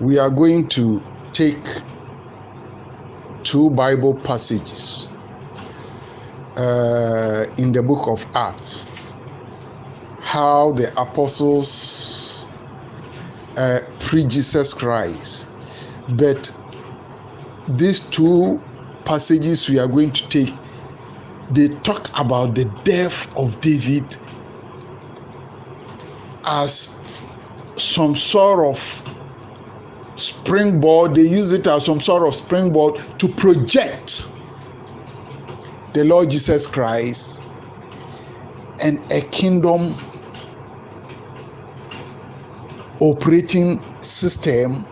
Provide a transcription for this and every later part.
we are going to take two Bible passages uh, in the book of Acts. How the apostles uh, pre Jesus Christ. But these two passages we are going to take, they talk about the death of David as some sort of springboard. They use it as some sort of springboard to project the Lord Jesus Christ and a kingdom operating system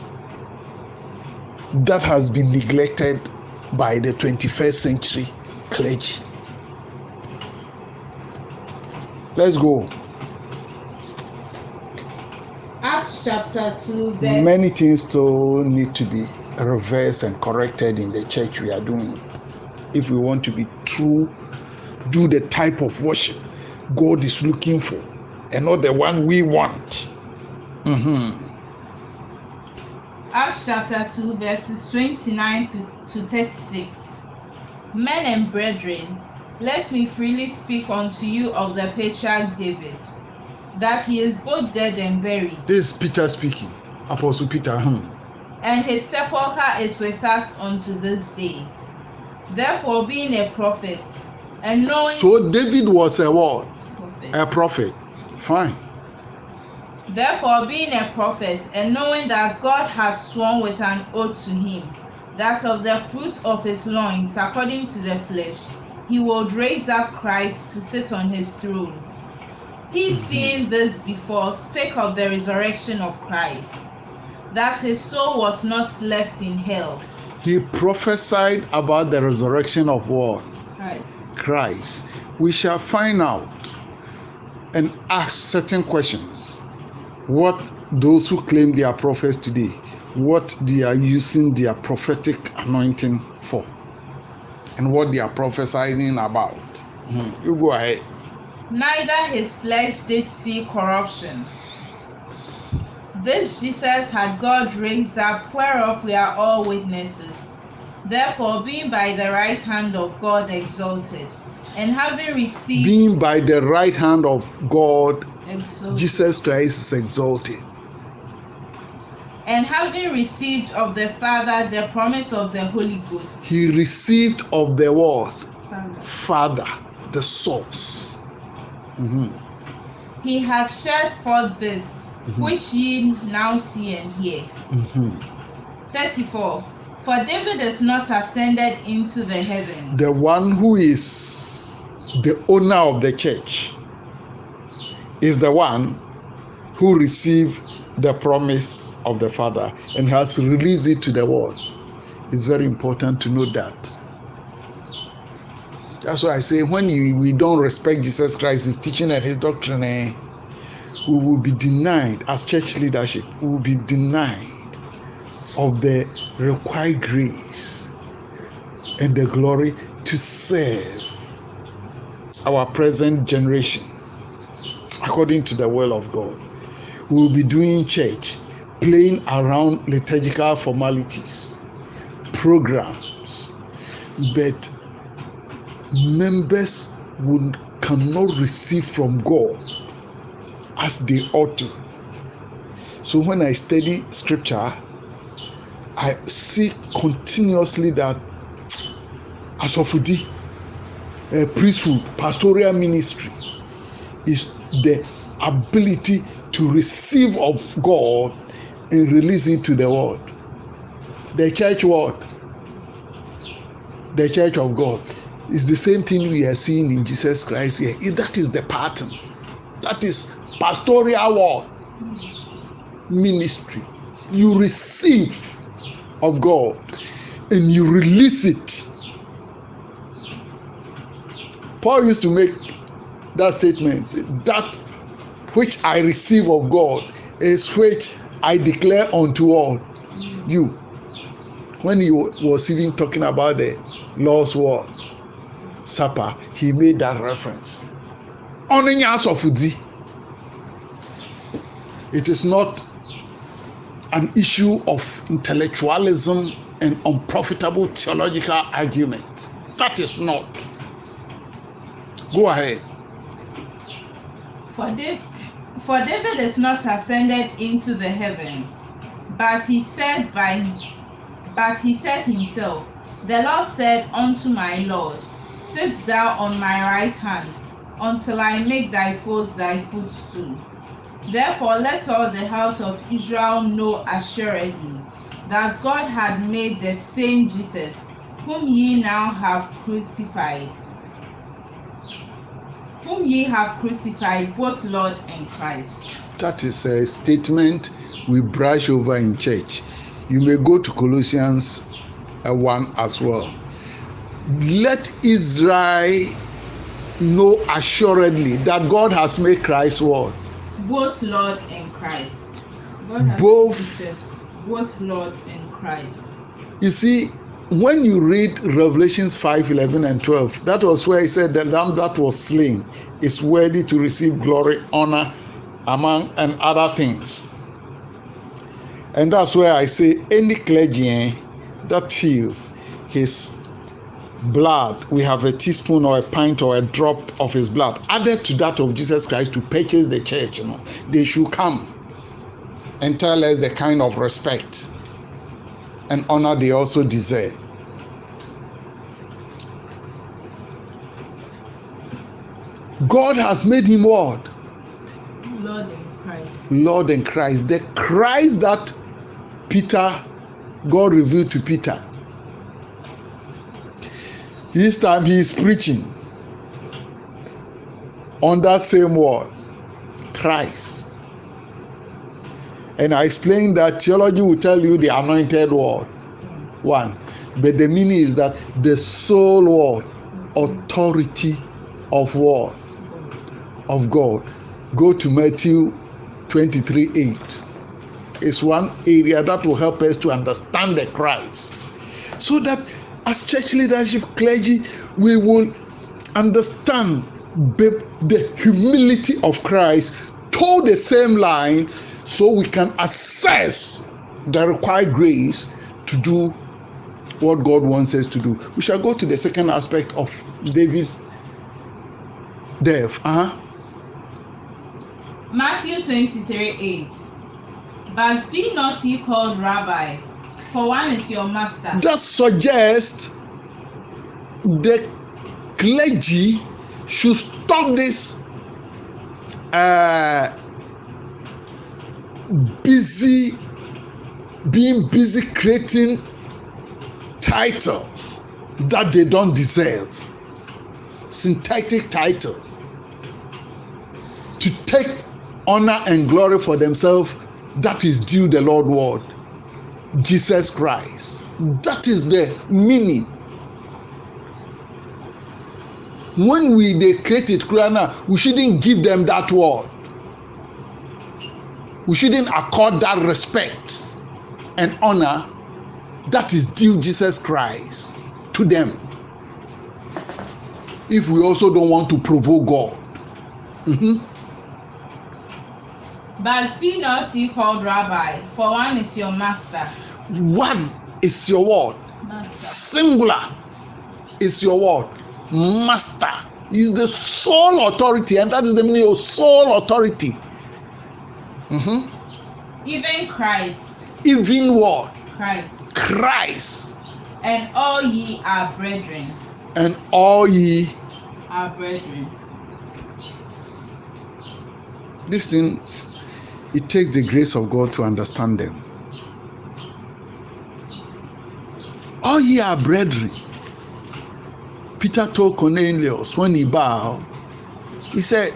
that has been neglected by the 21st century clergy. Let's go. Acts chapter 2, verse Many things still need to be reversed and corrected in the church we are doing. If we want to be true, do the type of worship God is looking for and not the one we want. Mhm. Acts chapter 2, verses 29 to, to 36. Men and brethren, let me freely speak unto you of the patriarch David, that he is both dead and buried, This is Peter speaking. Apostle Peter. Hmm. and his sepulchre is with us unto this day. Therefore, being a prophet, and knowing So David was a what? prophet, A prophet. Fine. Therefore, being a prophet, and knowing that God had sworn with an oath to him, that of the fruit of his loins, according to the flesh, he would raise up Christ to sit on his throne. He, Mhm. seeing this before, spake of the resurrection of Christ, that his soul was not left in hell. He prophesied about the resurrection of what? Christ. Christ. We shall find out and ask certain questions. What those who claim they are prophets today, what they are using their prophetic anointing for, and what they are prophesying about. Mhm. You go ahead. Neither his flesh did see corruption. This Jesus had God raised up, whereof we are all witnesses. Therefore, being by the right hand of God exalted, and having received Being by the right hand of God, exalted, Jesus Christ is exalted. and having received of the Father the promise of the Holy Ghost, He received of the word Father, Father, the source. Mhm. he has shed forth this, Mhm. which ye now see and hear. Mhm. 34. For David is not ascended into the heavens, The one who is the owner of the church is the one who received the promise of the Father and has released it to the world. It's very important to know that. That's why I say when you, we don't respect Jesus Christ, his teaching and his doctrine, eh, we will be denied as church leadership. We will be denied of the required grace and the glory to serve our present generation according to the will of God. We will be doing church, playing around liturgical formalities, programs, but members will, cannot receive from God as they ought to. So when I study scripture, I see continuously that as of the uh, priesthood, pastoral ministry is the ability to receive of God and release it to the world. The church world, the church of God, is the same thing we are seeing in Jesus Christ here. That is the pattern. That is pastoral world ministry. You receive of God and you release it. Paul used to make that statement that which I receive of God is which I declare unto all you. When he was even talking about the Lord's word supper, he made that reference. It is not an issue of intellectualism and unprofitable theological argument. That is not. Go ahead. For, Dav- for David is not ascended into the heavens, but he said by but he said himself, The Lord said unto my Lord, Sit thou on my right hand, until I make thy foes thy footstool. Therefore let all the house of Israel know assuredly that God had made the same Jesus, whom ye now have crucified, whom ye have crucified, both Lord and Christ. That is a statement we brush over in church. You may go to Colossians uh, 1 as well. Let Israel know assuredly that God has made Christ what? both Lord and Christ. Both- Jesus, both Lord and Christ. You see, when you read Revelations 5 11 and 12, that was where he said, The lamb that was slain is worthy to receive glory, honor, among and other things. And that's where I say, any clergy that feels his blood, we have a teaspoon or a pint or a drop of his blood added to that of Jesus Christ to purchase the church, you know, they should come and tell us the kind of respect and honor they also deserve. God has made him what? Lord and Christ. Lord and Christ. The Christ that Peter, God revealed to Peter. This time he is preaching on that same word, Christ. And I explained that theology will tell you the anointed word, one. But the meaning is that the sole word, authority of word of God. Go to Matthew 23 8. It's one area that will help us to understand the Christ. So that as church leadership, clergy, we will understand the, humility of Christ to the same line so we can assess the required grace to do what God wants us to do. We shall go to the second aspect of David's death. Uh-huh. Matthew 23 8. But be not ye called Rabbi, for one is your master. That suggests the clergy should stop this uh, busy being busy creating titles that they don't deserve. Synthetic title. To take honor and glory for themselves that is due the lord word jesus christ. That is the meaning. When we dey create we shouldn't give them that word. We shouldn't accord that respect and honor that is due jesus christ to them. If we also don't want to provoke god. Mhm. But be not ye called Rabbi, for one is your master. one is your word Master. singular is your word master is the sole authority and that is the meaning of sole authority Mhm. Even Christ. even what Christ. christ And all ye are brethren. and all ye Are brethren. these things it takes the grace of god to understand them. All ye are brethren. Peter told cornelius when he bowed he said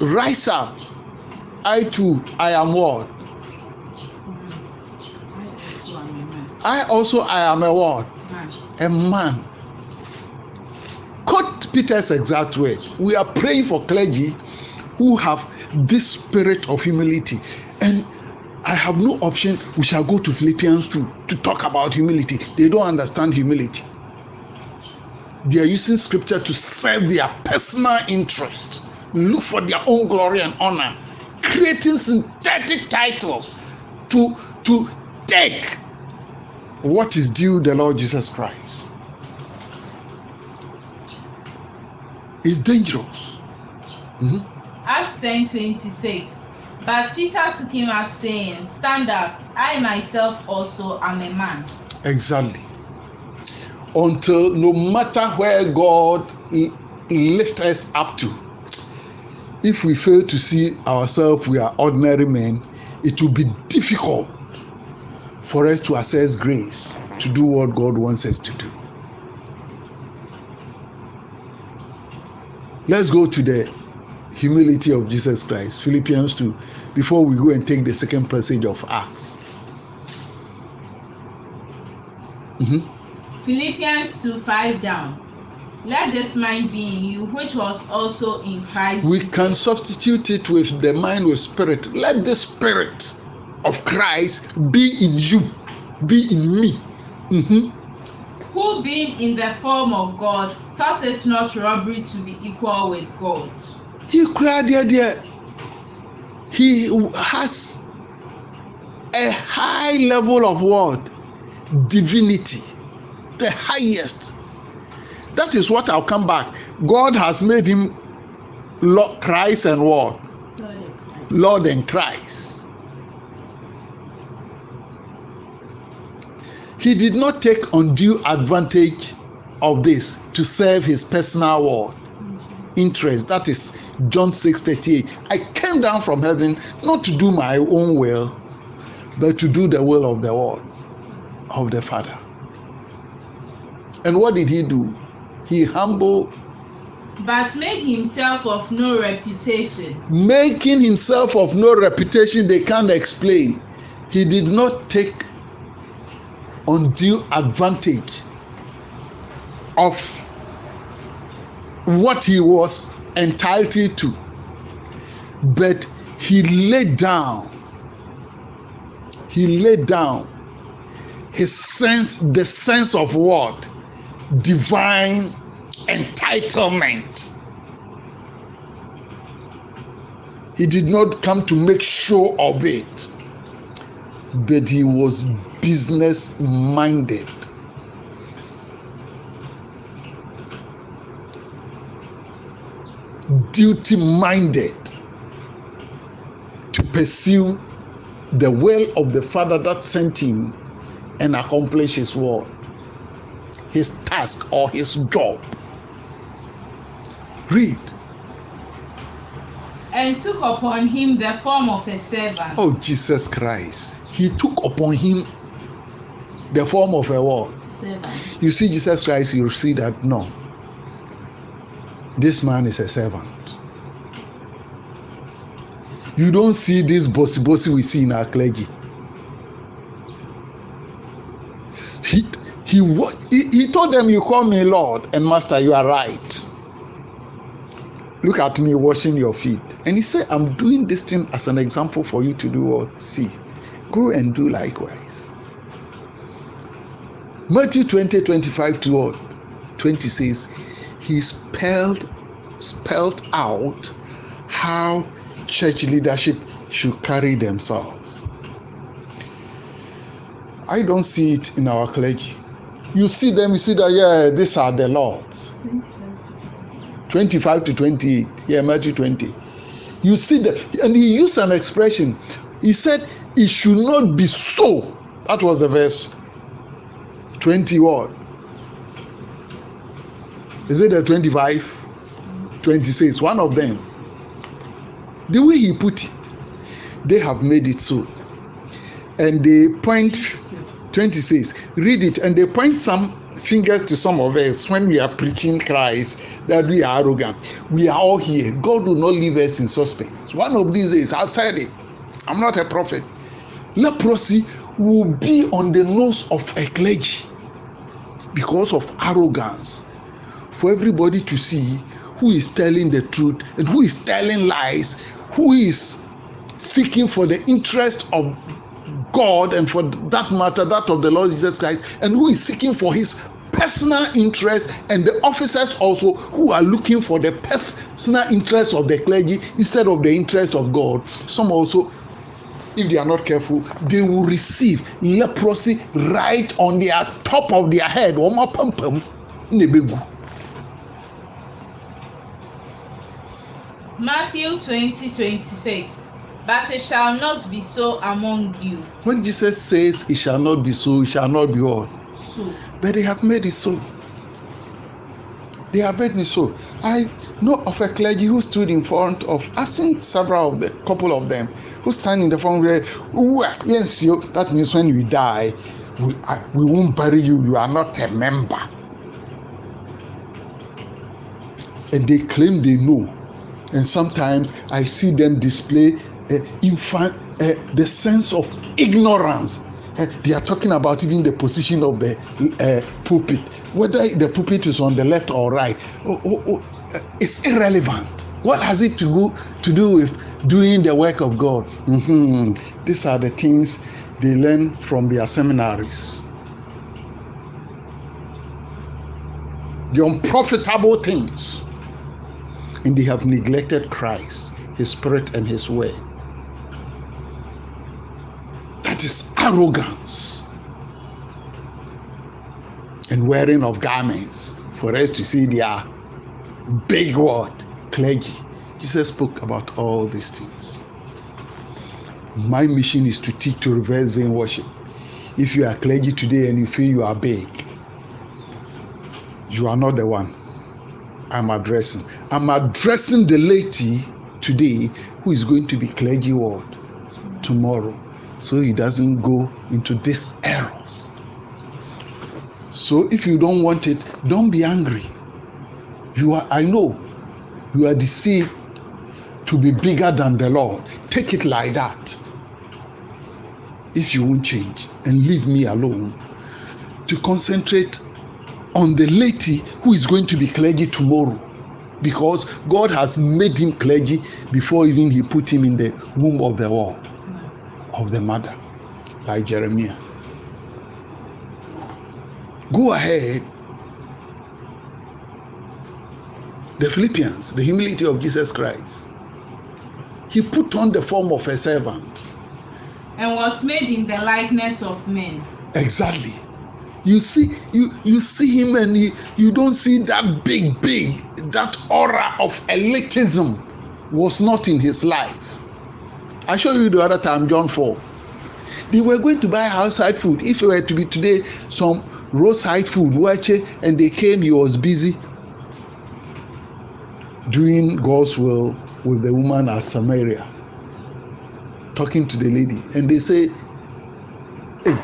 rise up. I too i am what I also i am a what? A man. Quote peter's exact words. We are praying for clergy who have this spirit of humility and i have no option we shall go to philippians 2 to talk about humility they don't understand humility they are using scripture to serve their personal interest look for their own glory and honor creating synthetic titles to to take what is due the Lord Jesus Christ. It's dangerous. Mhm. Acts ten twenty six. But Peter took him up, saying, Stand up, I myself also am a man. Exactly. Until no matter where God lift us up to, if we fail to see ourselves, we are ordinary men, it will be difficult for us to access grace to do what God wants us to do. Let's go to the humility of Jesus Christ, Philippians 2, before we go and take the second passage of Acts. Mm-hmm. Philippians 2 5 down. Let this mind be in you, which was also in Christ. We Jesus. can substitute it with the mind with spirit. Let the spirit of Christ be in you, be in me. Mm-hmm. Who, being in the form of God, thought it not robbery to be equal with God. He cried there. He has a high level of what? Divinity. The highest. That is what I'll come back. God has made him Lord Christ and what? Lord and Christ. He did not take undue advantage of this to serve his personal world interest. That is John 6 38. I came down from heaven not to do my own will, but to do the will of the Lord, of the Father. And what did he do? He humbled, But made himself of no reputation. making himself of no reputation they can't explain. He did not take undue advantage of what he was entitled to, but he laid down, he laid down his sense, the sense of what? Divine entitlement. He did not come to make show of it, but he was business minded. Duty minded to pursue the will of the Father that sent him and accomplish his word, his task or his job. Read. And took upon him the form of a servant. Oh, Jesus Christ. He took upon him the form of a what? Servant. You see Jesus Christ, you see that no. This man is a servant. You don't see this bossy bossy we see in our clergy. He he he, told them, You call me Lord and Master, you are right. Look at me washing your feet. And he said, I'm doing this thing as an example for you to do what? See. Go and do likewise. Matthew 20, 25 to what? 20 says, He spelled spelled out how church leadership should carry themselves. I don't see it in our clergy. You see them, you see that, yeah, these are the Lord's. 25 to 28. Yeah, Matthew 20. You see that, and he used an expression. He said, It should not be so. That was the verse 20 what? Is it the 25? 26. One of them. The way he put it, they have made it so. And they point 26. Read it, and they point some fingers to some of us when we are preaching Christ that we are arrogant. We are all here. God will not leave us in suspense. One of these days, I've said it. I'm not a prophet. Leprosy will be on the nose of a clergy because of arrogance. For everybody to see who is telling the truth and who is telling lies, who is seeking for the interest of God and for that matter, that of the Lord Jesus Christ, and who is seeking for his personal interest, and the officers also who are looking for the personal interest of the clergy instead of the interest of God. Some also if they are not careful, they will receive leprosy right on their top of their head. Matthew 20 26. But it shall not be so among you. When Jesus says it shall not be so, it shall not be all. So, But they have made it so. They have made it so. I know of a clergy who stood in front of, I've seen several of the couple of them who stand in the front where, yes, you, that means when you die, we, I, we won't bury you, you are not a member. And they claim they know. And sometimes I see them display uh, uh, the sense of ignorance. Uh, they are talking about even the position of the pulpit, whether the pulpit is on the left or right. Oh, oh, oh, it's irrelevant. What has it to go to do with doing the work of God? Mhm. These are the things they learn from their seminaries. The unprofitable things. And they have neglected Christ, His Spirit, and His Word. That is arrogance and wearing of garments for us to see their big word, clergy. Jesus spoke about all these things. My mission is to teach to reverse vain worship. If you are clergy today and you feel you are big, you are not the one I'm addressing. I'm addressing the lady today who is going to be clergy ward tomorrow so he doesn't go into these errors. So if you don't want it, don't be angry. You are I know you are deceived to be bigger than the Lord. Take it like that. If you won't change and leave me alone to concentrate on the lady who is going to be clergy tomorrow because God has made him clergy before even he put him in the womb of the world of the mother like Jeremiah. Go ahead. The Philippians, the humility of Jesus Christ. He put on the form of a servant. and was made in the likeness of men. Exactly. You see, you you see him and you, you don't see that big, big, that aura of elitism was not in his life. I showed you the other time, John 4. They were going to buy outside food. If it were to be today, some roadside food, waakye, and they came, he was busy doing God's will with the woman at Samaria, talking to the lady. And they say, Hey,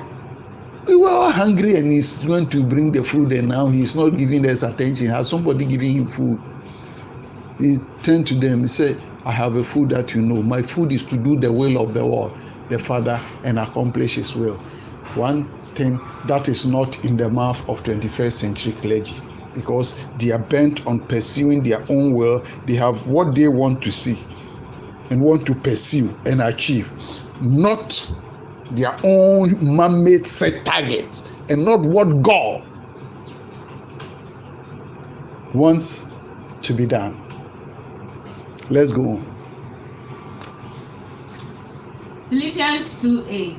we were all hungry and he's going to bring the food and now he's not giving us attention. Has somebody giving him food? He turned to them, he said, I have a food that you know. My food is to do the will of the Lord, the Father, and accomplish his will. One thing that is not in the mouth of 21st century clergy because they are bent on pursuing their own will. They have what they want to see and want to pursue and achieve, not their own man-made set targets and not what God wants to be done. Let's go on. Philippians 2 8.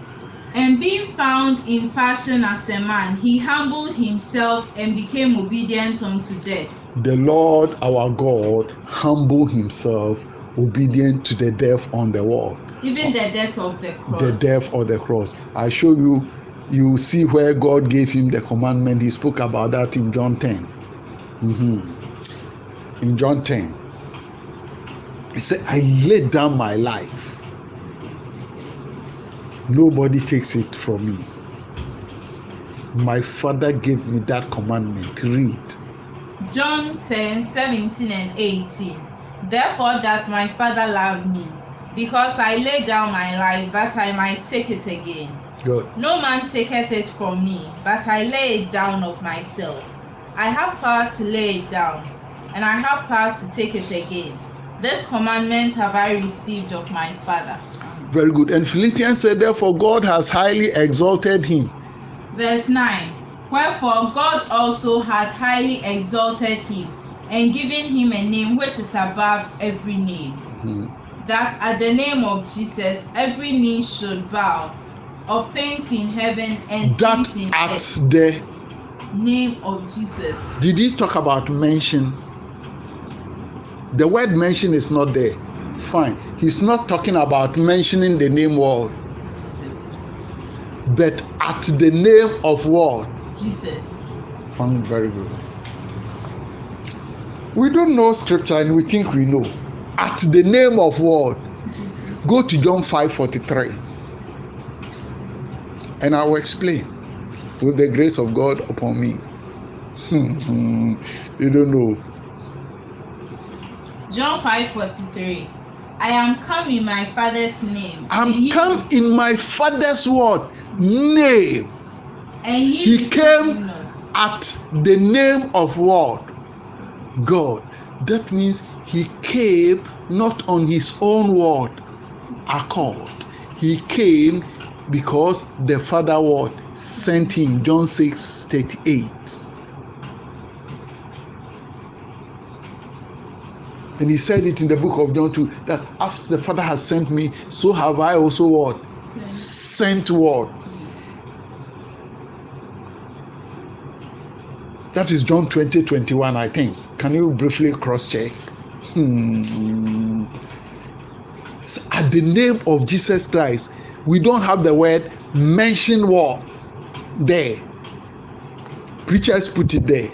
And being found in fashion as a man, he humbled himself and became obedient unto death. The Lord our God humble himself, obedient to the death on the wall, Even the death of the cross. the death of the cross. I show you, you see where God gave him the commandment. He spoke about that in John 10. Mhm. In John 10, he said, I laid down my life. Nobody takes it from me. My father gave me that commandment. Read. John 10 17 and 18. Therefore, that my Father loved me, because I laid down my life that I might take it again. Good. No man taketh it from me, but I lay it down of myself. I have power to lay it down, and I have power to take it again. This commandment have I received of my Father. Very good. And Philippians said, Therefore, God has highly exalted him. Verse 9 Wherefore God also hath highly exalted him, and giving him a name which is above every name. Mhm. that at the name of Jesus every knee should bow of things in heaven and that things in at earth. the Name of Jesus. did he talk about mention the word mention is not there fine he's not talking about mentioning the name word but at the name of what Jesus. fine very good we don't know scripture and we think we know. At the name of what go to john 5 43 and i will explain with the grace of god upon me. You don't know. John 5:43. I am come in my Father's name. i'm come in my father's word name. And he came at the name of what god. That means he came not on his own word accord. He came because the father word sent him john 6 38 and he said it in the book of john 2 that after the father has sent me so have i also what? Sent word that is john 20 21 i think can you briefly cross check hmm. At the name of jesus christ we don't have the word mention war there preachers put it there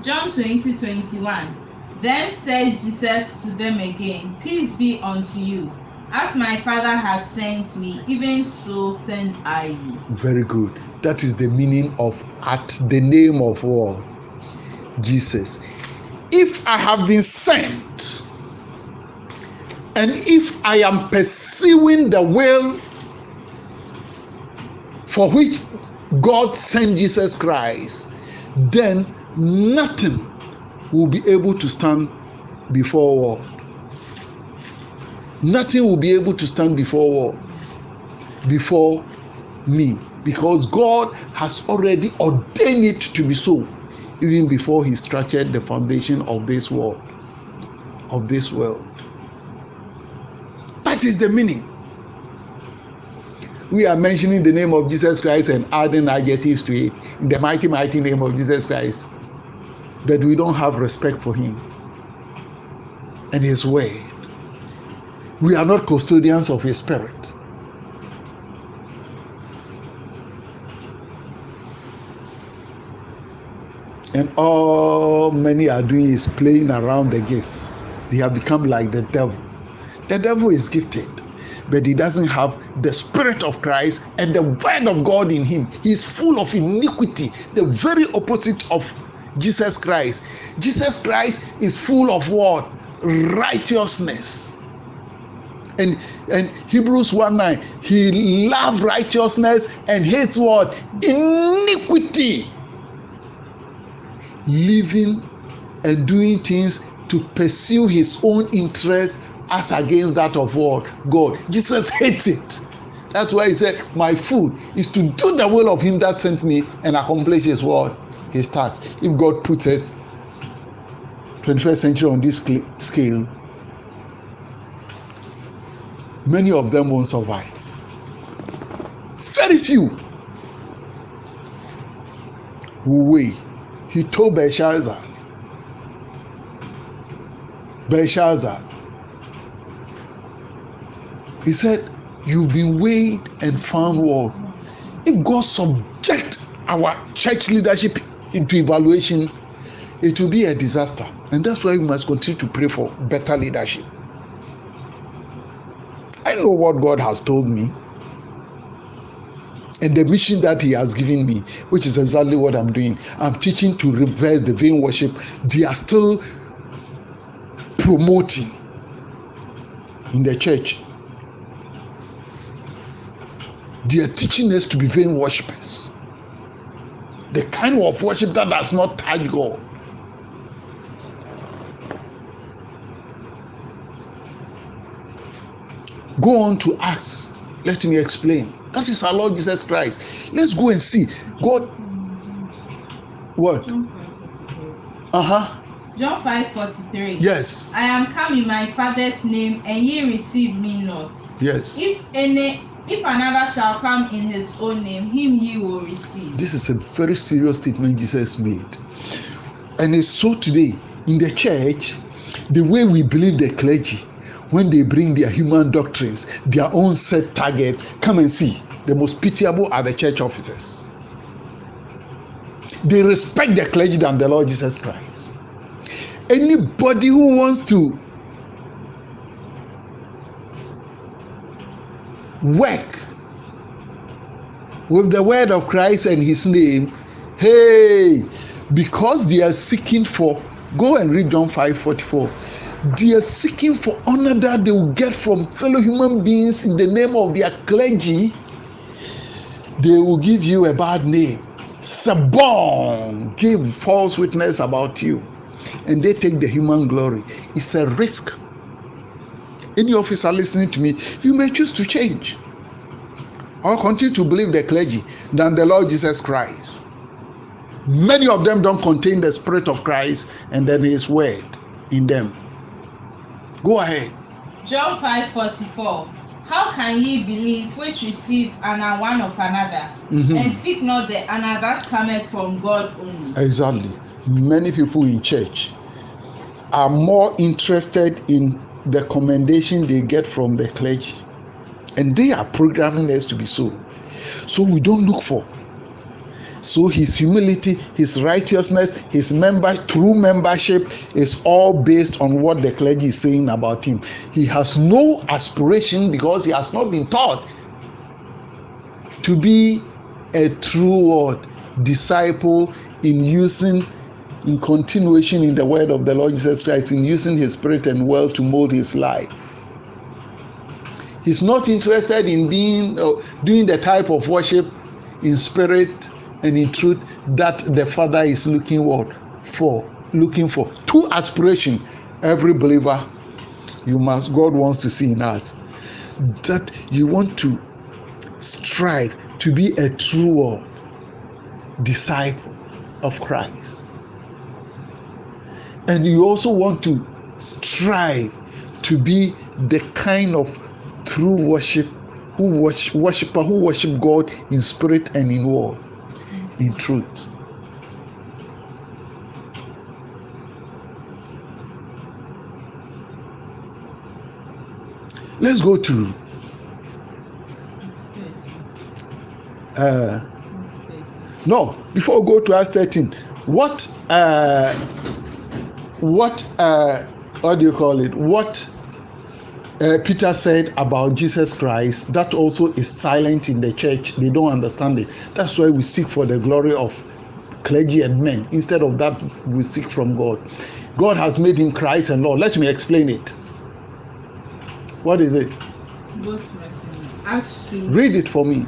John 20, 21. Then said Jesus to them again, Peace be unto you. As my Father has sent me, even so send I you. very good. That is the meaning of at the name of all jesus. If i have been sent and if i am pursuing the will for which god sent jesus christ then nothing will be able to stand before nothing will be able to stand before before me because god has already ordained it to be so even before he structured the foundation of this world of this world. That is the meaning. We are mentioning the name of jesus christ and adding adjectives to it. In the mighty mighty name of jesus christ. But we don't have respect for him and his word we are not custodians of his spirit. And all many are doing is playing around the gifts they have become like the devil. The devil is gifted but he doesn't have the spirit of christ and the word of god in him. He's full of iniquity the very opposite of jesus christ. Jesus christ is full of what? Righteousness and and hebrews 1 9 he loved righteousness and hates what iniquity living and doing things to pursue his own interest as against that of what God. Jesus hates it. That's why he said, My food is to do the will of him that sent me and accomplish his word, his task. If God puts it 21st century on this scale, many of them won't survive. Very few wait. He told Belshazzar, Belshazzar, he said, You've been weighed and found what? If God subject our church leadership into evaluation, it will be a disaster. And that's why we must continue to pray for better leadership. I know what God has told me and the mission that He has given me, which is exactly what I'm doing. I'm teaching to reverse the vain worship. They are still promoting in the church. They are teaching us to be vain worshippers. The kind of worship that does not touch God. Go on to Acts. Let me explain. That is our Lord Jesus Christ. Let's go and see. God. What? Uh huh. John 5 43. Yes, I am come in my Father's name, and ye receive me not. yes. If any if another shall come in his own name, him ye will receive. This is a very serious statement Jesus made. And it's so today in the church, the way we believe the clergy, when they bring their human doctrines, their own set targets, come and see. The most pitiable are the church officers. They respect the clergy than the Lord Jesus Christ. Anybody who wants to work with the word of Christ and his name, hey, because they are seeking for, go and read John 5 44. They are seeking for honor that they will get from fellow human beings in the name of their clergy. They will give you a bad name. Sabon, give false witness about you, and they take the human glory. It's a risk. Any officer listening to me, you may choose to change or continue to believe the clergy than the Lord Jesus Christ. Many of them don't contain the Spirit of Christ and then His Word in them. Go ahead. John 5 44. How can ye believe which receive and are one of another, Mhm. and seek not the honor that cometh from God only? Exactly. Many people in church are more interested in the commendation they get from the clergy, and they are programming us to be so. So we don't look for. So his humility, his righteousness, his member true membership is all based on what the clergy is saying about him. He has no aspiration because he has not been taught to be a true word disciple in using in continuation in the word of the Lord Jesus Christ, in using his spirit and will to mold his life. He's not interested in being uh, doing the type of worship in spirit and in truth that the Father is looking what for, looking for. Two aspiration every believer you must God wants to see in us that you want to strive to be a true disciple of Christ. And you also want to strive to be the kind of true worship who worship worshiper who worship God in spirit and in word, in truth. Let's go to Acts 13. uh, no before we go to Acts 13. What uh, what uh, what do you call it? What uh, Peter said about Jesus Christ, that also is silent in the church. They don't understand it. That's why we seek for the glory of clergy and men. Instead of that, we seek from God. God has made him Christ and Lord. Let me explain it. What is it? Acts 2. Read it for me.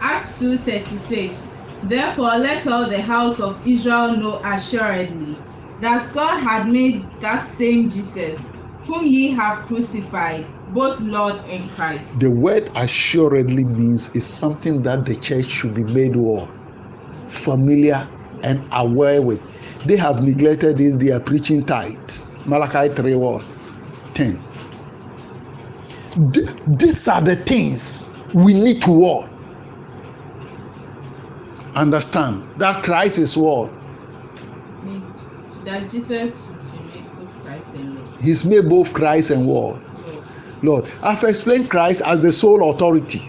Acts 2 36. Therefore, let all the house of Israel know assuredly that God had made that same Jesus, whom ye have crucified, both Lord and Christ. The word assuredly means is something that the church should be made what? familiar and aware with. They have neglected this, they are preaching tithe. Malachi 3 what? 10. Th- these are the things we need to what? Understand that Christ is what? That Jesus has been made both Christ and Lord. He's made both Christ and what? Lord. I've explained Christ as the sole authority,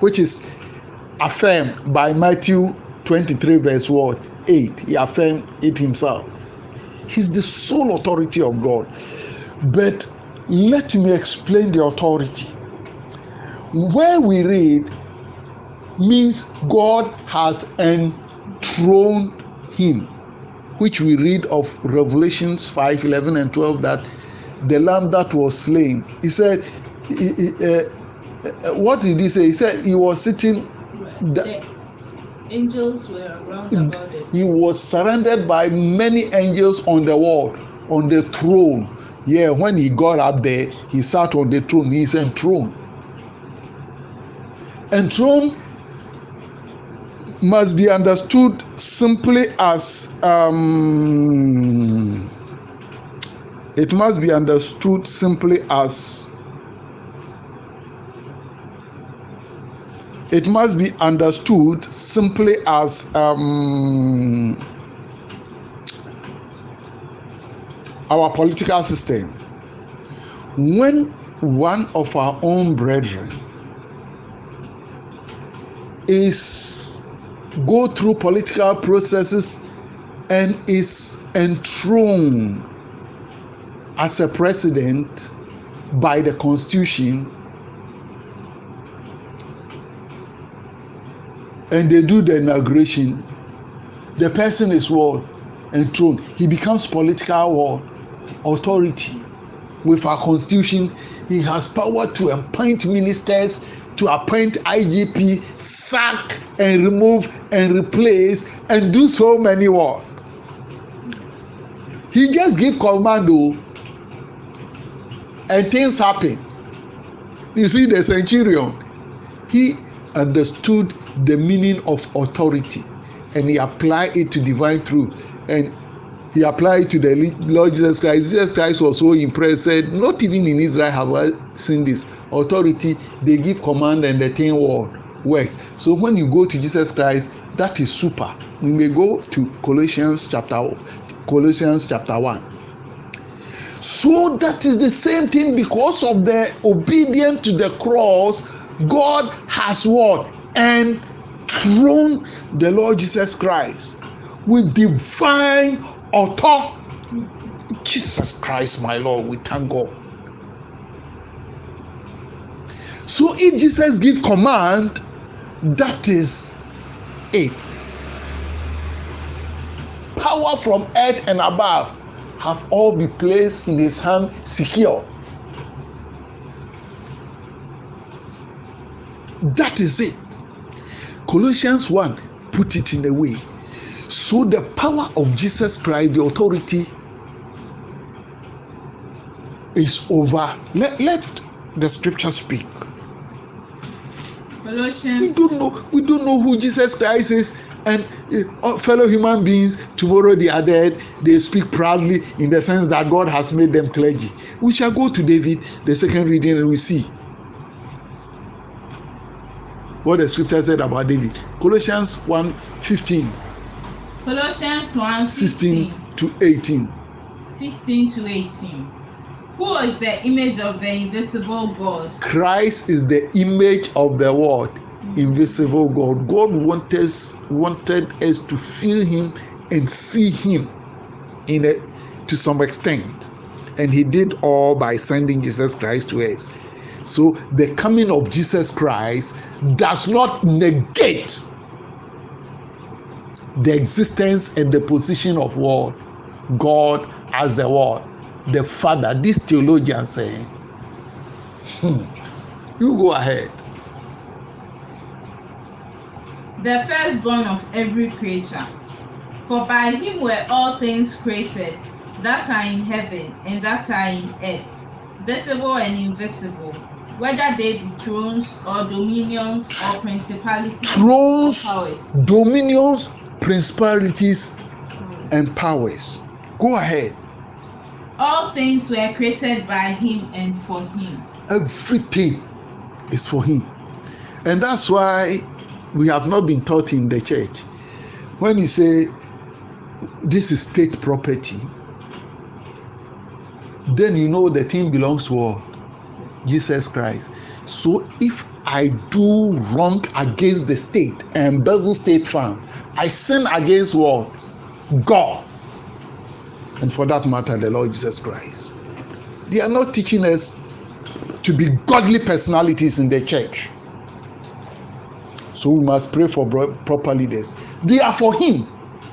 which is affirmed by Matthew 23, verse what? 8. He affirmed it himself. He's the sole authority of God. But let me explain the authority. Where we read means God has enthroned him, which we read of Revelations 5 11 and 12 that the lamb that was slain, he said, he- he- uh, what did he say? He said he was sitting, the- The angels were around about it. he was surrounded by many angels on the wall, on the throne. Yeah, when he got up there, he sat on the throne. He's enthroned. Enthroned must be understood simply as um, it must be understood simply as it must be understood simply as um, our political system. When one of our own brethren is go through political processes and is enthroned as a president by the constitution. And they do the inauguration. The person is what? Enthroned. He becomes political what? Authority. With our constitution he has power to appoint ministers to appoint igp sack and remove and replace and do so many work. He just give command o and things happen. You see the centurion he understood the meaning of authority and he applied it to divine truth. And he applied to the lord jesus christ. Jesus christ was so impressed said not even in israel have i seen this authority. They give command and the thing works. So when you go to jesus christ that is super. We may go to colossians chapter colossians chapter 1 so that is the same thing because of the obedience to the cross god has what? Enthroned the lord jesus christ with divine authority jesus christ my lord we thank god. So if jesus give command that is it. Power from earth and above have all been placed in his hand secure. That is it. Colossians 1 put it in a way so the power of jesus christ the authority is over. Let, let the scripture speak. Colossians. we don't know we don't know who jesus christ is and uh, fellow human beings tomorrow they are dead they speak proudly in the sense that god has made them clergy. We shall go to david the second reading and we see what the scripture said about david. Colossians 1 15 Colossians 1 16 15, to 18 15 to 18. Who is the image of the invisible God? christ is the image of the world invisible god. God wanted us, wanted us to feel him and see him in a to some extent. And he did all by sending jesus christ to us. So the coming of jesus christ does not negate the existence and the position of what god as the word the father this theologian saying hmm, you go ahead The firstborn of every creature. For by him were all things created, that are in heaven and that are in earth, visible and invisible, whether they be thrones or dominions or principalities thrones or powers. dominions principalities and powers. Go ahead. All things were created by him and for him. everything is for him. And that's why we have not been taught in the church. When you say this is state property then you know the thing belongs to all jesus christ. So if i do wrong against the state and embezzle state fund i sin against what? God. And for that matter the lord jesus christ. They are not teaching us to be godly personalities in the church. So we must pray for proper leaders. They are for him.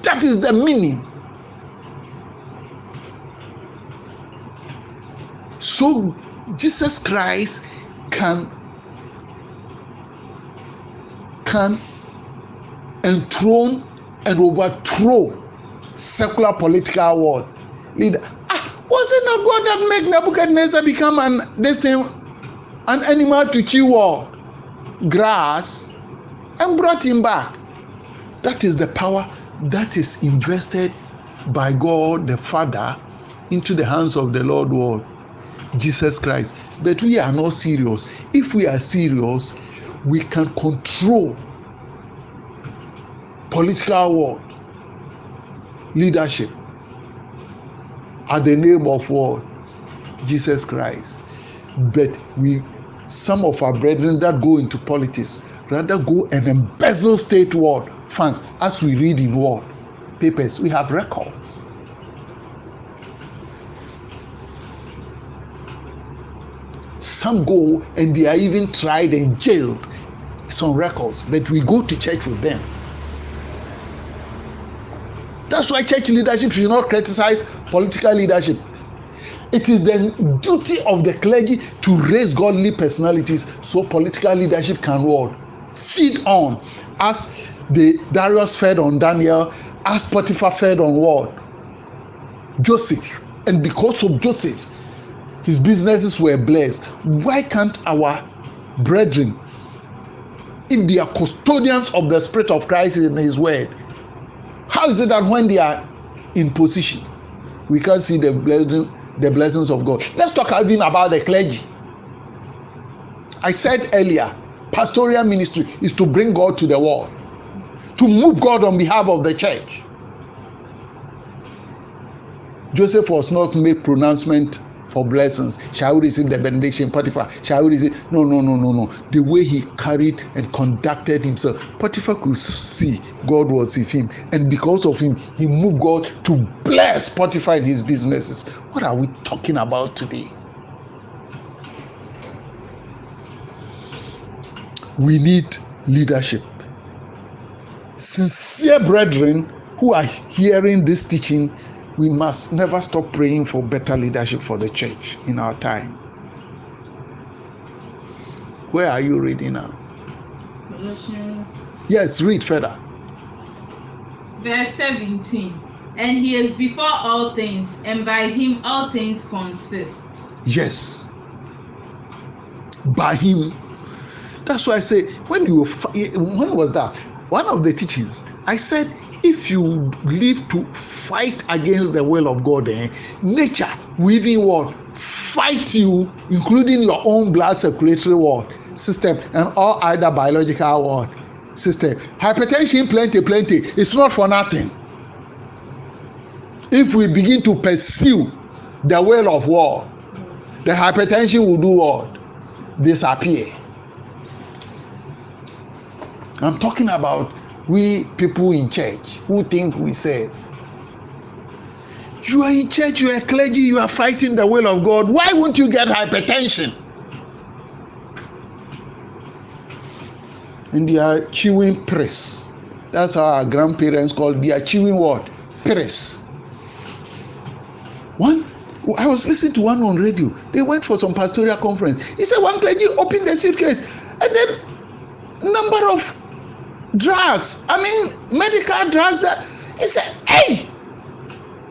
That is the meaning. So jesus christ can can enthrone and overthrow secular political world. Leader ah was it not god that made nebuchadnezzar become an this an animal to chew what grass and brought him back. That is the power that is invested by God the Father into the hands of the Lord Word, Jesus Christ. But we are not serious. If we are serious, we can control political world leadership at the name of what jesus christ but we some of our brethren that go into politics rather go and embezzle state world funds as we read in world papers we have records some go and they are even tried and jailed on records but we go to church with them. That's why church leadership should not criticize political leadership. It is the duty of the clergy to raise godly personalities so political leadership can what feed on as the darius fed on daniel as potiphar fed on what? Joseph. And because of joseph his businesses were blessed. Why can't our brethren if they are custodians of the spirit of christ in his word how is it that when they are in position we can't see the blessing the blessings of god? Let's talk even about the clergy. I said earlier pastoral ministry is to bring god to the world to move god on behalf of the church. Joseph was not made pronouncement for blessings. Shall we receive the benediction potiphar? Shall we receive? No no no no no. The way he carried and conducted himself potiphar could see god was with him. And because of him he moved god to bless potiphar in his businesses. What are we talking about today? We need leadership. Sincere brethren who are hearing this teaching we must never stop praying for better leadership for the church in our time. Where are you reading now? Colossians. Yes, read further. Verse 17. And he is before all things, and by him all things consist. Yes. By him. That's why I say, when you, when was that? One of the teachings, I said, if you live to fight against the will of God, eh, nature even what fight you, including your own blood circulatory ward system and all other biological ward system. Hypertension, plenty, plenty. It's not for nothing. If we begin to pursue the will of war, the hypertension will do what? Disappear. I'm talking about we people in church who think we serve. You are in church, you are clergy, you are fighting the will of God. Why won't you get hypertension? And they are chewing press. That's how our grandparents called they are chewing what? Press. One I was listening to one on radio. They went for some pastoral conference. He said one clergy opened the suitcase and then number of drugs. I mean, medical drugs. That he said, "Hey, is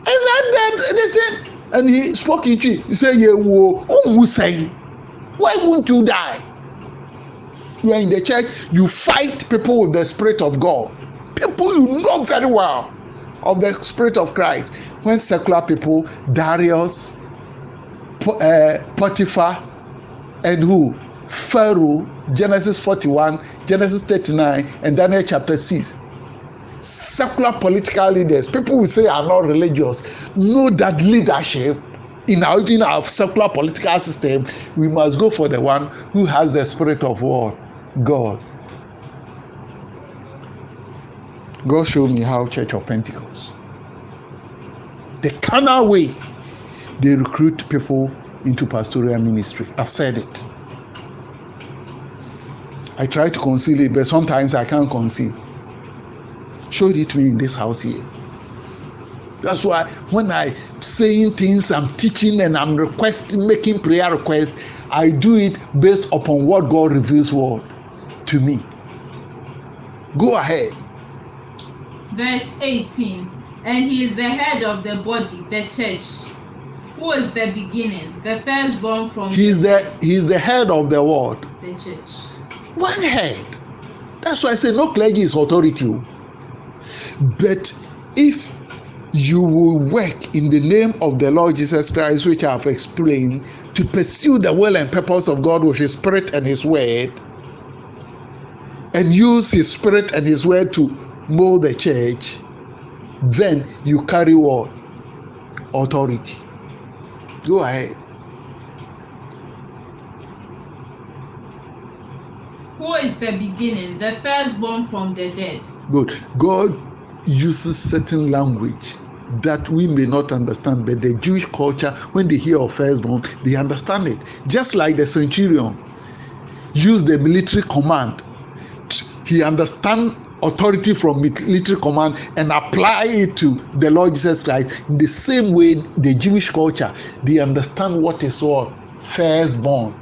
that that?" They said, and he spoke in Twi. He said, "Yeah, whoa, who say? Why won't you die? You are in the church. You fight people with the spirit of God. People you know very well of the spirit of Christ. When secular people, Darius, uh, Potiphar, and who Pharaoh, Genesis 41, Genesis 39, and Daniel chapter 6. Secular political leaders, people will say are not religious, know that leadership in our in our secular political system, we must go for the one who has the spirit of war, God. God showed me how Church of Pentecost. The carnal way they recruit people into pastoral ministry. I've said it. I try to conceal it, but sometimes I can't conceal. Showed it to me in this house here. That's why when I saying things, I'm teaching and I'm requesting, making prayer requests, I do it based upon what God reveals word to me. Go ahead. Verse 18. And he is the head of the body, the church, who is the beginning, the firstborn from He's the he's the head of the world. the church. One head. That's why I say no clergy is authority. Oh. But if you will work in the name of the Lord Jesus Christ, which I have explained, to pursue the will and purpose of God with His Spirit and His Word, and use His Spirit and His Word to mold the church, then you carry what? Authority. Go ahead. Who is the beginning, the firstborn from the dead? Good. God uses certain language that we may not understand, but the Jewish culture, when they hear of firstborn, they understand it. Just like the centurion used the military command, he understand authority from military command and apply it to the Lord Jesus Christ. In the same way, the Jewish culture, they understand what is what firstborn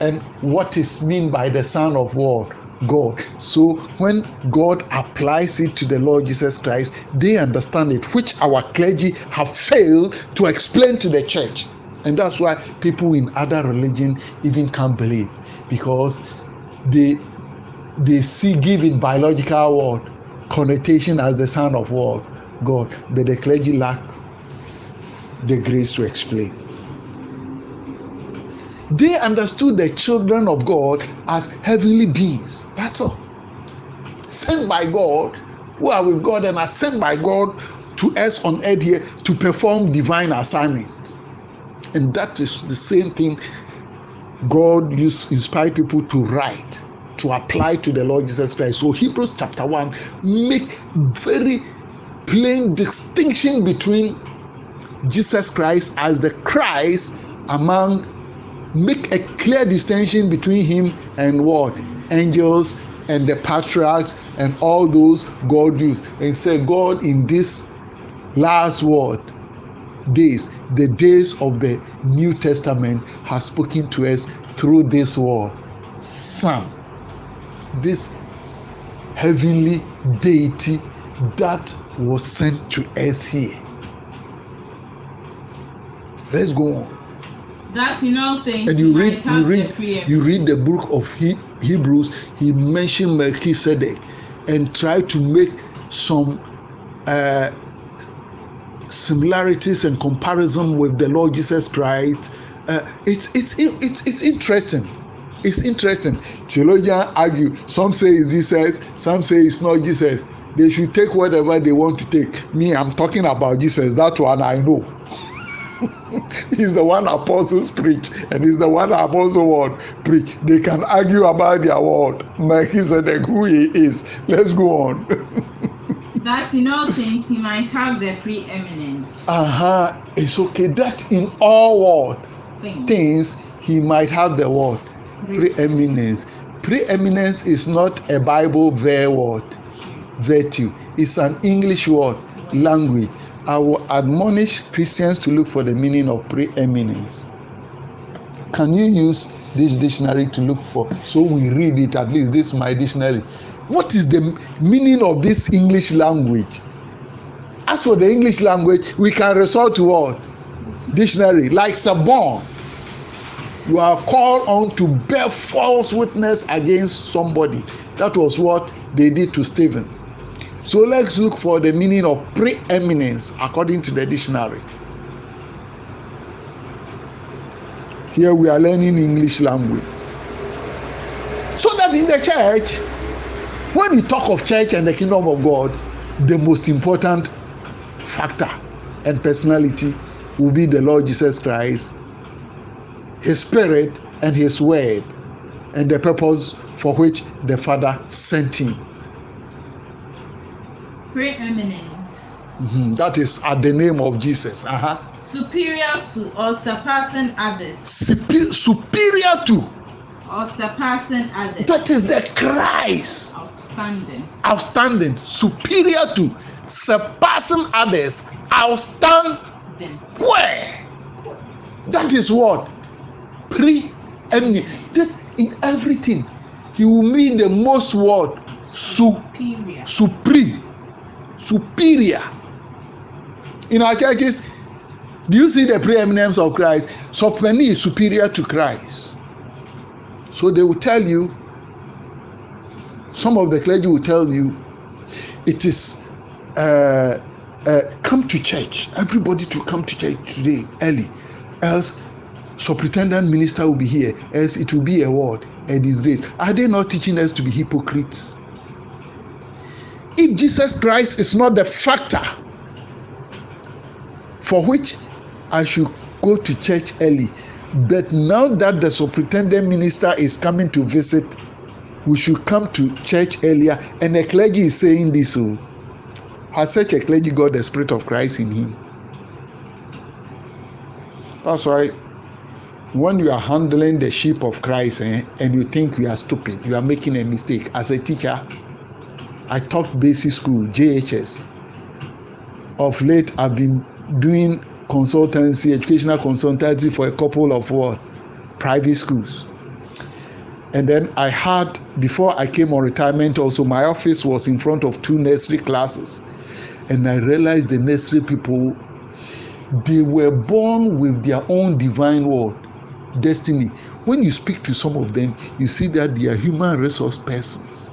and what is mean by the son of what god. So when god applies it to the lord jesus christ they understand it which our clergy have failed to explain to the church. And that's why people in other religion even can't believe because they they see give biological word connotation as the son of what god. But the clergy lack the grace to explain They understood the children of God as heavenly beings. That's all. Sent by God, who are with God and are sent by God to us on earth here to perform divine assignment. And that is the same thing God used inspire people to write, to apply to the Lord Jesus Christ. So Hebrews chapter 1 make very plain distinction between Jesus Christ as the Christ among make a clear distinction between him and what? Angels and the patriarchs and all those god used. And say god in this last word days the days of the new testament has spoken to us through this word son. This heavenly deity that was sent to us here. Let's go on that in all things and you read you read you read the book of he, hebrews he mentioned melchizedek and tried to make some uh, similarities and comparison with the lord jesus christ. Uh, it's it's it's it's interesting. It's interesting. Theologians argue some say it's jesus some say it's not jesus. They should take whatever they want to take. Me i'm talking about jesus. That one i know he's the one apostles preach and he's the one apostle word preach. They can argue about their word. Melchizedek who he is. Let's go on. That in all things he might have the preeminence. Uh-huh it's okay. That in all word things, things he might have the word preeminence. Preeminence is not a bible word virtue. It's an english word language i will admonish christians to look for the meaning of preeminence can you use this dictionary to look for so we read it at least this is my dictionary. What is the meaning of this english language? As for the english language we can resort to what? Dictionary like sabon. You are called on to bear false witness against somebody. That was what they did to stephen so let's look for the meaning of preeminence according to the dictionary. Here we are learning english language. So that in the church when we talk of church and the kingdom of god the most important factor and personality will be the lord jesus christ his spirit and his word and the purpose for which the father sent him preeminence mm-hmm. that is at the name of jesus. Uh-huh. superior to or surpassing others. Supe- superior to or surpassing others. That is the christ. Outstanding. Outstanding. Superior to surpassing others. Outstanding. Where? That is what? Pre-eminent in everything he will mean the most word su superior. supreme superior in our churches do you see the preeminence of christ soprani is superior to christ so they will tell you some of the clergy will tell you It is uh, uh, come to church. Everybody to come to church today early, else superintendent minister will be here. Else it will be a word, a disgrace. Are they not teaching us to be hypocrites? If Jesus Christ is not the factor for which I should go to church early, but now that the superintendent minister is coming to visit, we should come to church earlier. And the clergy is saying this. Oh, has such a clergy got the spirit of Christ in him? That's why when you are handling the sheep of Christ eh, and you think you are stupid, you are making a mistake. As a teacher, I taught basic school, JHS. Of late, I've been doing consultancy, educational consultancy for a couple of what, private schools. And then I had, before I came on retirement, also my office was in front of two nursery classes. And I realized the nursery people, they were born with their own divine word, destiny. When you speak to some of them, you see that they are human resource persons.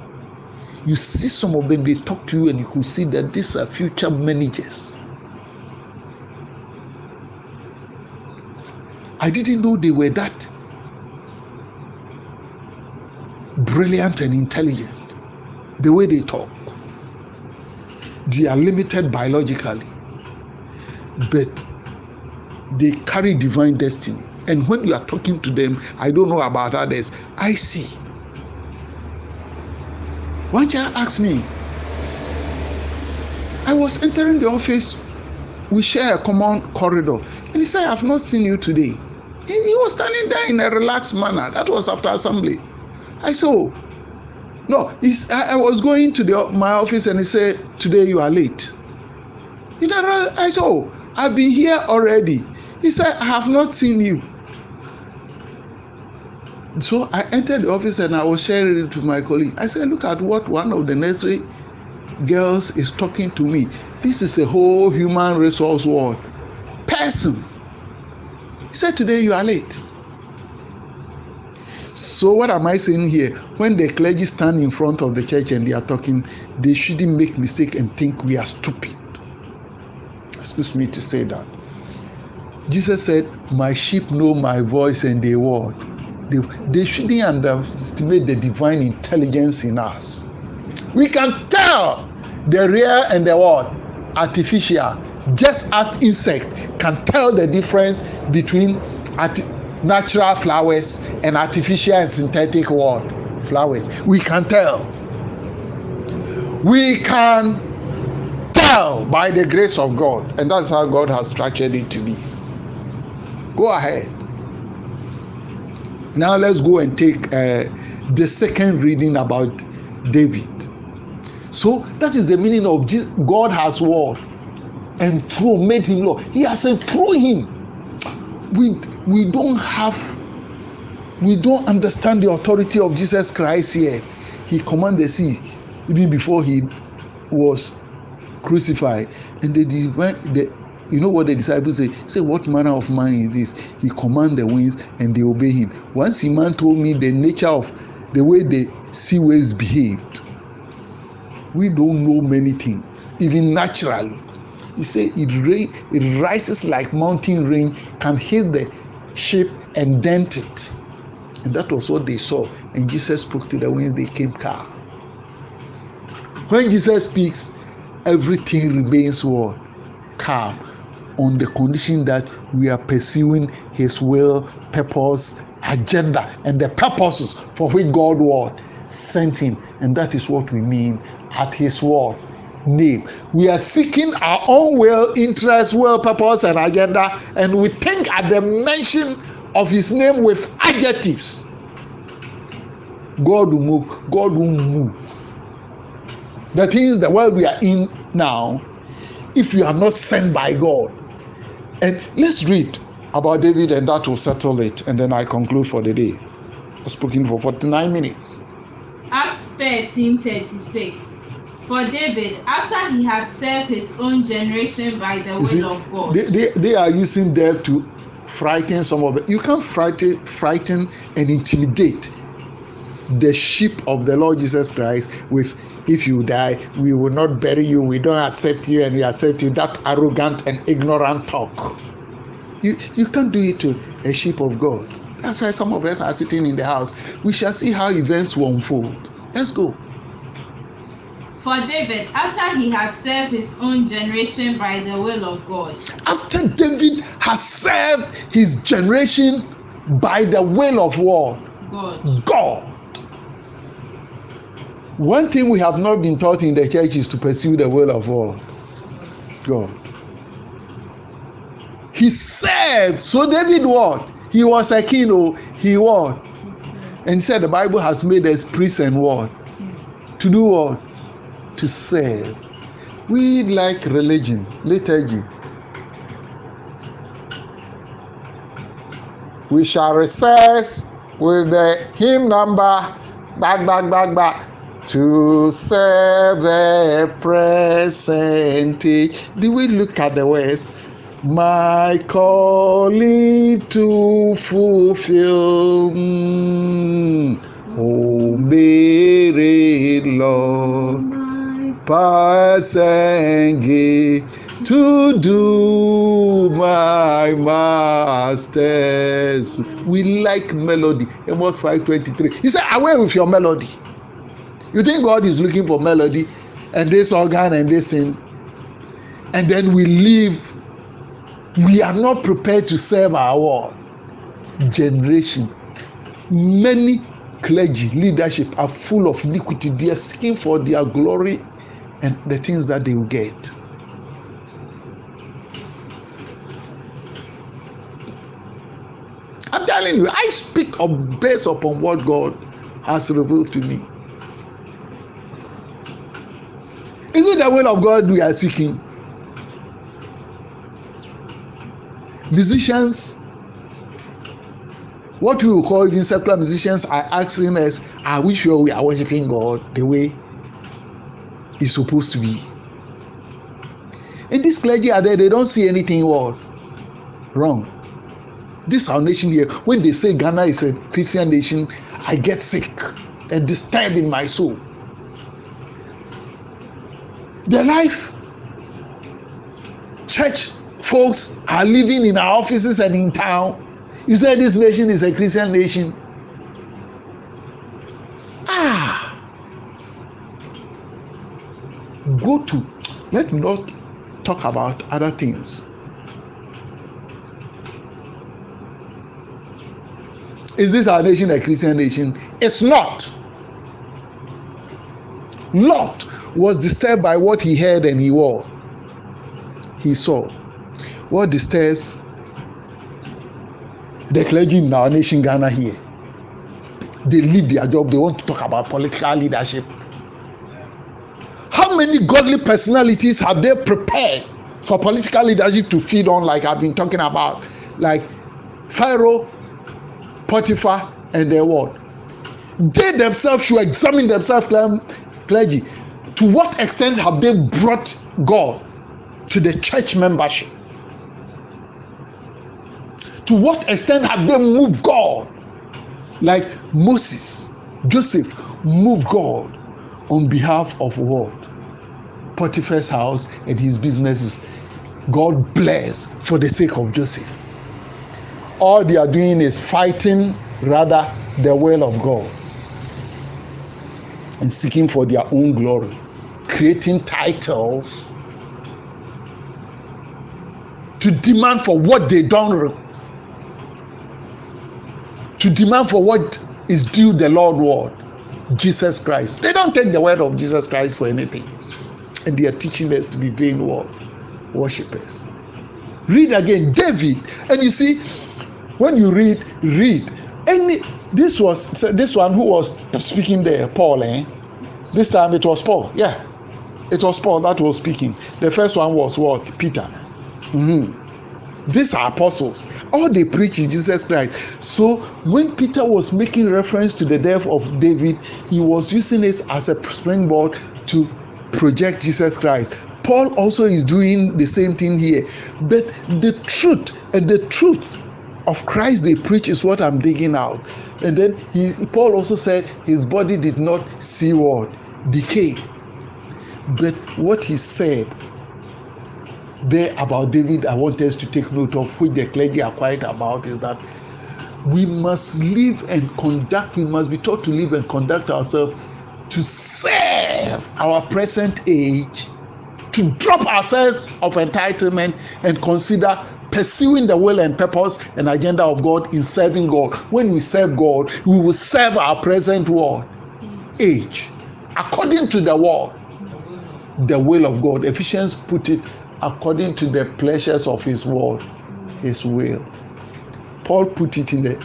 You see some of them, they talk to you, and you could see that these are future managers. I didn't know they were that brilliant and intelligent. The way they talk, they are limited biologically, but they carry divine destiny. And when you are talking to them, I don't know about others, I see. One child asked me, I was entering the office, we share a common corridor, and he said, I've not seen you today. He, he was standing there in a relaxed manner. That was after assembly. I said, oh, no, I, I was going to the, my office and he said, Today you are late. Said, I said, Oh, I've been here already. He said, I have not seen you. So I entered the office and I was sharing it with my colleague. I said, Look at what one of the nursery girls is talking to me. This is a whole human resource world. Person. He said, Today you are late. So, what am I saying here? When the clergy stand in front of the church and they are talking, they shouldn't make mistake and think we are stupid. Excuse me to say that. Jesus said, My sheep know my voice and they word. They, they shouldn't underestimate the divine intelligence in us. We can tell the real and the what artificial, just as insect can tell the difference between natural flowers and artificial and synthetic what flowers. We can tell. We can tell by the grace of God, and that's how God has structured it to be. Go ahead. Now let's go and take uh, the second reading about David. So that is the meaning of Jesus. God has what? through made him Lord. He has enthroned him. We we don't have we don't understand the authority of Jesus Christ here. He commanded the sea even before he was crucified. And the divine the you know what the disciples say? Say, what manner of man is this? He command the winds and they obey him. Once a man told me the nature of the way the sea waves behaved. We don't know many things, even naturally. He said it rain, it rises like mountain rain, can hit the ship and dent it. And that was what they saw. And Jesus spoke to the winds, they came calm. When Jesus speaks, everything remains what? Calm. On the condition that we are pursuing his will, purpose, agenda, and the purposes for which God what sent him. And that is what we mean at his word name. We are seeking our own will, interest, will, purpose, and agenda, and we think at the mention of his name with adjectives. God will move. God will move. The the world we are in now, if you are not sent by God. And let's read about David, and that will settle it. And then I conclude for the day. I've spoken for 49 minutes. Acts 13 36. For David, after he had served his own generation by the will of God. they, they, they are using that to frighten some of it. You can't frighten, frighten and intimidate the sheep of the Lord Jesus Christ with if you die, we will not bury you, we don't accept you, and we accept you. That arrogant and ignorant talk. You, you can't do it to a sheep of God. That's why some of us are sitting in the house. We shall see how events will unfold. Let's go. For David, after he had served his own generation by the will of God. After David has served his generation by the will of what? God. God. One thing we have not been taught in the church is to pursue the will of all God. He served. So David what? He was a king. Oh, he what? And said the Bible has made us priests and what? To do what? To serve. We like religion, liturgy. We shall recess with the hymn number back, back, back, back to serve the present. Do we look at the words? My calling to fulfill. Mm. Oh, Mary, Lord, give to do my masters. We like melody. Amos 5:23. He said, Away with your melody. You think God is looking for melody and this organ and this thing, and then we leave. We are not prepared to serve our generation. Many clergy leadership are full of iniquity. They are seeking for their glory and the things that they will get. I'm telling you, I speak based upon what God has revealed to me. Is it the will of God we are seeking? Musicians, what we call even secular musicians, are asking us, Are we sure we are worshiping God the way it's supposed to be? And this clergy are there, they don't see anything wrong. This our nation here, when they say Ghana is a Christian nation, I get sick and disturbed in my soul. Their life church folks are living in our offices and in town. You say this nation is a Christian nation. Ah, go to, let me not talk about other things. Is this our nation a Christian nation? It's not. Lot was disturbed by what he heard and he wore. He saw. What disturbs the clergy in our nation, Ghana, here? They leave their job, they want to talk about political leadership. How many godly personalities have they prepared for political leadership to feed on, like I've been talking about? Like Pharaoh, Potiphar, and their word. They themselves should examine themselves, clergy. To what extent have they brought God to the church membership? To what extent have they moved God? Like Moses, Joseph moved God on behalf of what? Potiphar's house and his businesses. God bless for the sake of Joseph. All they are doing is fighting rather the will of God and seeking for their own glory, creating titles to demand for what they don't to demand for what is due the Lord word, Jesus Christ. They don't take the word of Jesus Christ for anything. And they are teaching us to be vain word worshippers. Read again, David, and you see, when you read, read. Any this was this one who was speaking there, Paul, eh? This time it was Paul, yeah. It was Paul that was speaking. The first one was what? Peter. Mm-hmm. These are apostles. All they preach is Jesus Christ. So when Peter was making reference to the death of David, he was using it as a springboard to project Jesus Christ. Paul also is doing the same thing here. But the truth and the truth of Christ they preach is what I'm digging out. And then he, Paul also said his body did not see what decay. But what he said there about David, I want us to take note of, which the clergy are quiet about, is that we must live and conduct, we must be taught to live and conduct ourselves to serve our present age, to drop our sense of entitlement and consider pursuing the will and purpose and agenda of God in serving God. When we serve God, we will serve our present world age according to the word, the will of God. Ephesians put it according to the pleasures of His word, His will. Paul put it in a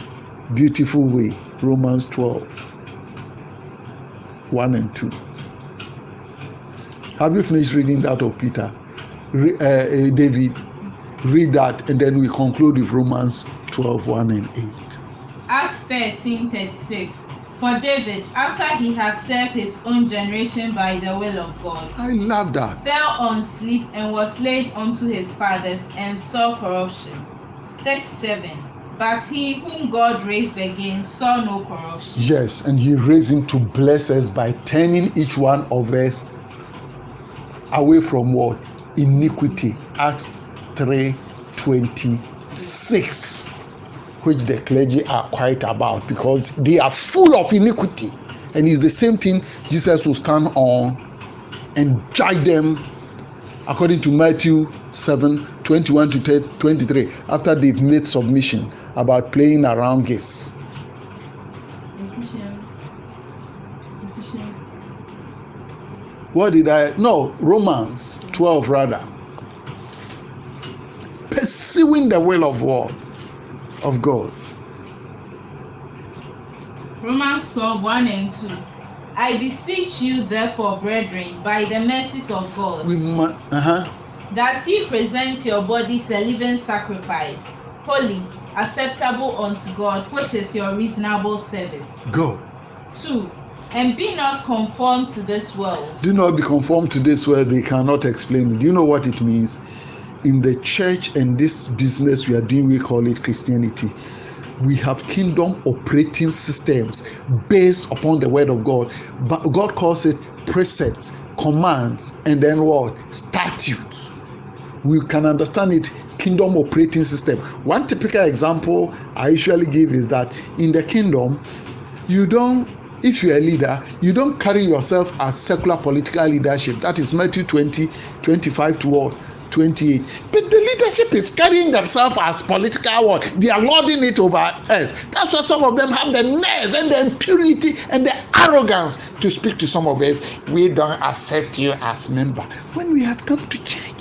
beautiful way. Romans 12, 1 and 2. Have you finished reading that of Peter? Re, uh, uh, David, read that and then we conclude with Romans 12, 1 and 8. Acts 13 36. For David, after he had served his own generation by the will of God, I love that. fell on sleep and was laid unto his fathers and saw corruption. 37. But he whom God raised again saw no corruption. Yes, and he raised him to bless us by turning each one of us away from what? Iniquity. Acts 3 26, which the clergy are quiet about because they are full of iniquity. And it's the same thing Jesus will stand on and judge them according to Matthew 7 21 to 23 after they've made submission about playing around gifts. What did I? No, Romans 12 rather. Pursuing the will of God, of God. Romans 12 1 and 2. I beseech you, therefore, brethren, by the mercies of God, We must, uh-huh. that ye present your bodies a living sacrifice, holy, acceptable unto God, which is your reasonable service. Go. 2. And be not conformed to this world. Do not be conformed to this world. They cannot explain. Do you know what it means? In the church and this business we are doing, we call it Christianity. We have kingdom operating systems based upon the word of God. But God calls it precepts, commands, and then what? Statutes. We can understand it kingdom operating system. One typical example I usually give is that in the kingdom, you don't if you're a leader you don't carry yourself as secular political leadership that is matthew 20 25 to what 28 but the leadership is carrying themselves as political what they are lording it over us. That's why some of them have the nerve and the impurity and the arrogance to speak to some of us. We don't accept you as member. When we have come to church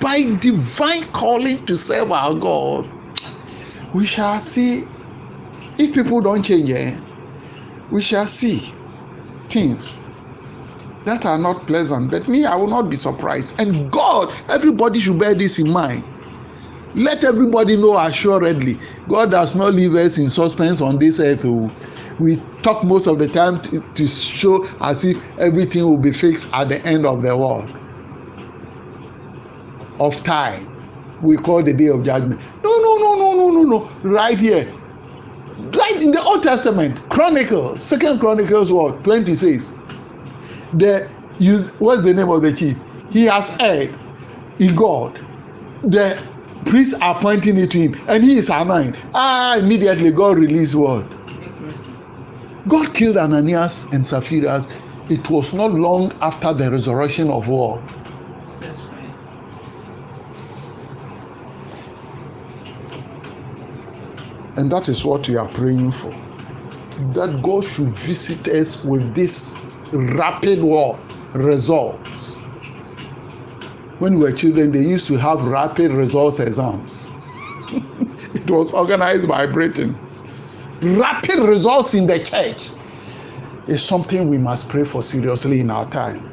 by divine calling to serve our god we shall see. If people don't change eh, we shall see things that are not pleasant but me i will not be surprised. And god everybody should bear this in mind. Let everybody know assuredly god does not leave us in suspense on this earth oh. We talk most of the time to, to show as if everything will be fixed at the end of the world. Of time. We call the day of judgment. No no no no no no no. Right here. Right in the old testament. Chronicles. Second chronicles what? 26 the use what's the name of the chief? He has heard in god. The priests are pointing it to him and he is annoying ah immediately god release word. God killed ananias and sapphira it was not long after the resurrection of war. And that is what we are praying for. That god should visit us with this rapid war results. When we were children they used to have rapid results exams. It was organized by britain. Rapid results in the church is something we must pray for seriously in our time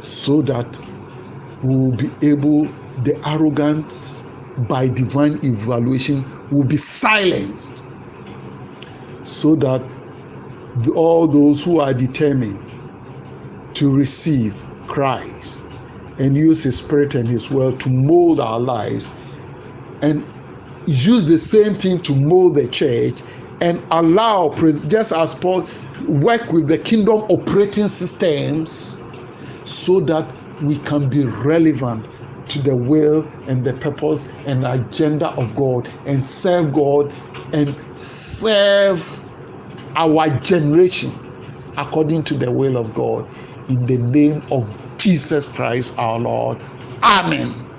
so that we will be able the arrogance by divine evaluation will be silenced so that all those who are determined to receive Christ and use His Spirit and His word to mold our lives and use the same thing to mold the church and allow just as paul work with the kingdom operating systems so that we can be relevant to the will and the purpose and agenda of god and serve god and serve our generation according to the will of god. In the name of jesus christ our lord. Amen